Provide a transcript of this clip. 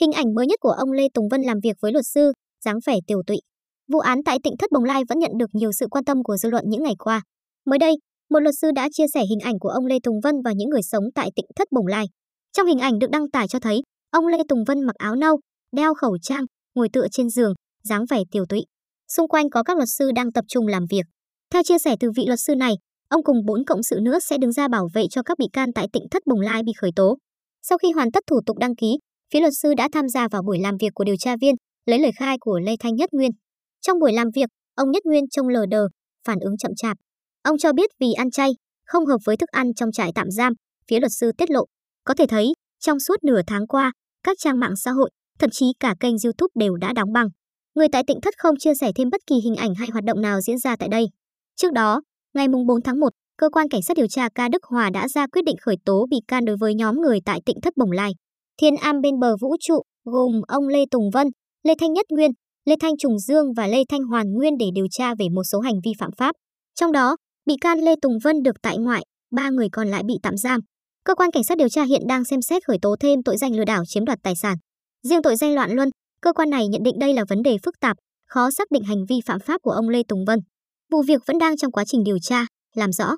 Hình ảnh mới nhất của ông Lê Tùng Vân làm việc với luật sư, dáng vẻ tiểu tụy. Vụ án tại Tỉnh Thất Bồng Lai vẫn nhận được nhiều sự quan tâm của dư luận những ngày qua. Mới đây, một luật sư đã chia sẻ hình ảnh của ông Lê Tùng Vân và những người sống tại Tỉnh Thất Bồng Lai. Trong hình ảnh được đăng tải cho thấy, ông Lê Tùng Vân mặc áo nâu, đeo khẩu trang, ngồi tựa trên giường, dáng vẻ tiểu tụy. Xung quanh có các luật sư đang tập trung làm việc. Theo chia sẻ từ vị luật sư này, ông cùng bốn cộng sự nữa sẽ đứng ra bảo vệ cho các bị can tại Tỉnh Thất Bồng Lai bị khởi tố. Sau khi hoàn tất thủ tục đăng ký, phía luật sư đã tham gia vào buổi làm việc của điều tra viên, lấy lời khai của Lê Thanh Nhất Nguyên. Trong buổi làm việc, ông Nhất Nguyên trông lờ đờ, phản ứng chậm chạp. Ông cho biết vì ăn chay, không hợp với thức ăn trong trại tạm giam, phía luật sư tiết lộ. Có thể thấy, trong suốt nửa tháng qua, các trang mạng xã hội, thậm chí cả kênh YouTube đều đã đóng băng. Người tại tỉnh Thất không chia sẻ thêm bất kỳ hình ảnh hay hoạt động nào diễn ra tại đây. Trước đó, ngày 4 tháng 1, cơ quan cảnh sát điều tra Ca Đức Hòa đã ra quyết định khởi tố bị can đối với nhóm người tại tỉnh Thất Bồng Lai. Thiên Am bên bờ vũ trụ gồm ông Lê Tùng Vân, Lê Thanh Nhất Nguyên, Lê Thanh Trùng Dương và Lê Thanh Hoàn Nguyên để điều tra về một số hành vi phạm pháp. Trong đó, bị can Lê Tùng Vân được tại ngoại, ba người còn lại bị tạm giam. Cơ quan cảnh sát điều tra hiện đang xem xét khởi tố thêm tội danh lừa đảo chiếm đoạt tài sản. Riêng tội danh loạn luân, cơ quan này nhận định đây là vấn đề phức tạp, khó xác định hành vi phạm pháp của ông Lê Tùng Vân. Vụ việc vẫn đang trong quá trình điều tra, làm rõ.